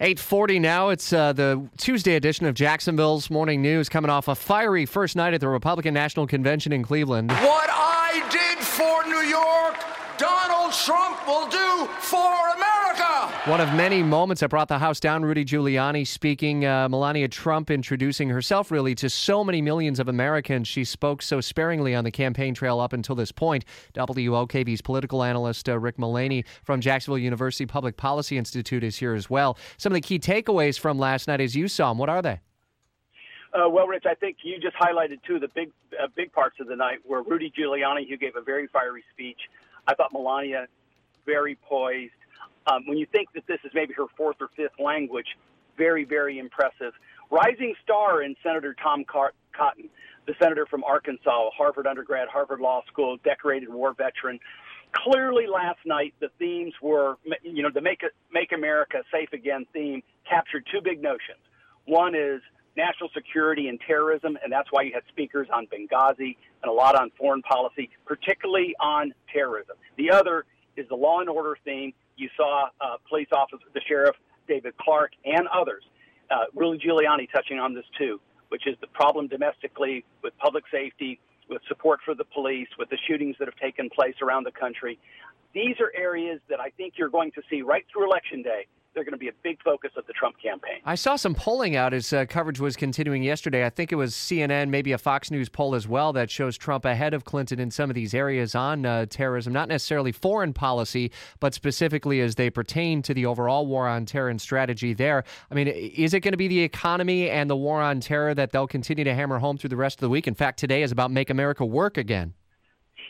840 now. It's uh, the Tuesday edition of Jacksonville's Morning News coming off a fiery first night at the Republican National Convention in Cleveland. What I did for New York, Donald Trump will do for America. One of many moments that brought the House down. Rudy Giuliani speaking, uh, Melania Trump introducing herself really to so many millions of Americans. She spoke so sparingly on the campaign trail up until this point. WOKV's political analyst uh, Rick Mullaney from Jacksonville University Public Policy Institute is here as well. Some of the key takeaways from last night as you saw them, what are they? Uh, well, Rich, I think you just highlighted two of the big, uh, big parts of the night were Rudy Giuliani, who gave a very fiery speech. I thought Melania very poised. Um, when you think that this is maybe her fourth or fifth language, very, very impressive. Rising star in Senator Tom Cotton, the senator from Arkansas, Harvard undergrad, Harvard Law School, decorated war veteran. Clearly, last night the themes were, you know, the "Make Make America Safe Again" theme captured two big notions. One is national security and terrorism, and that's why you had speakers on Benghazi and a lot on foreign policy, particularly on terrorism. The other is the law and order theme, you saw uh, police officer, the sheriff, David Clarke, and others. Uh, Rudy Giuliani touching on this too, which is the problem domestically with public safety, with support for the police, with the shootings that have taken place around the country. These are areas that I think you're going to see right through Election Day they're going to be a big focus of the Trump campaign. I saw some polling out as uh, coverage was continuing yesterday. I think it was CNN, maybe a Fox News poll as well, that shows Trump ahead of Clinton in some of these areas on uh, terrorism, not necessarily foreign policy, but specifically as they pertain to the overall war on terror and strategy there. I mean, is it going to be the economy and the war on terror that they'll continue to hammer home through the rest of the week? In fact, today is about Make America Work Again.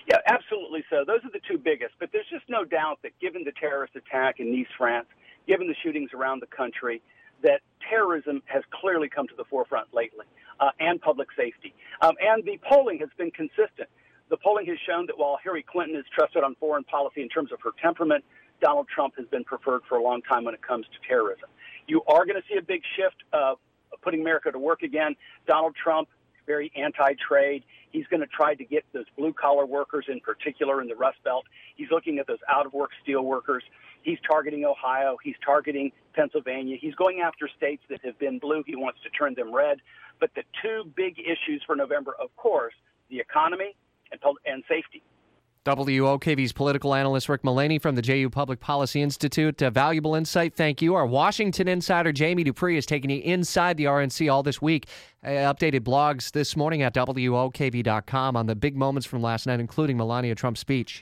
Yeah, absolutely so. Those are the two biggest. But there's just no doubt that given the terrorist attack in Nice, France, given the shootings around the country, that terrorism has clearly come to the forefront lately, uh, and public safety. Um, and the polling has been consistent. The polling has shown that while Hillary Clinton is trusted on foreign policy in terms of her temperament, Donald Trump has been preferred for a long time when it comes to terrorism. You are going to see a big shift, uh, putting America to work again. Donald Trump, very anti-trade. He's going to try to get those blue collar workers, in particular in the Rust Belt. He's looking at those out of work steel workers. He's targeting Ohio. He's targeting Pennsylvania. He's going after states that have been blue. He wants to turn them red. But the two big issues for November, of course, the economy and, and safety. WOKV's political analyst Rick Mullaney from the JU Public Policy Institute. A valuable insight. Thank you. Our Washington insider Jamie Dupree is taking you inside the RNC all this week. Uh, updated blogs this morning at WOKV.com on the big moments from last night, including Melania Trump's speech.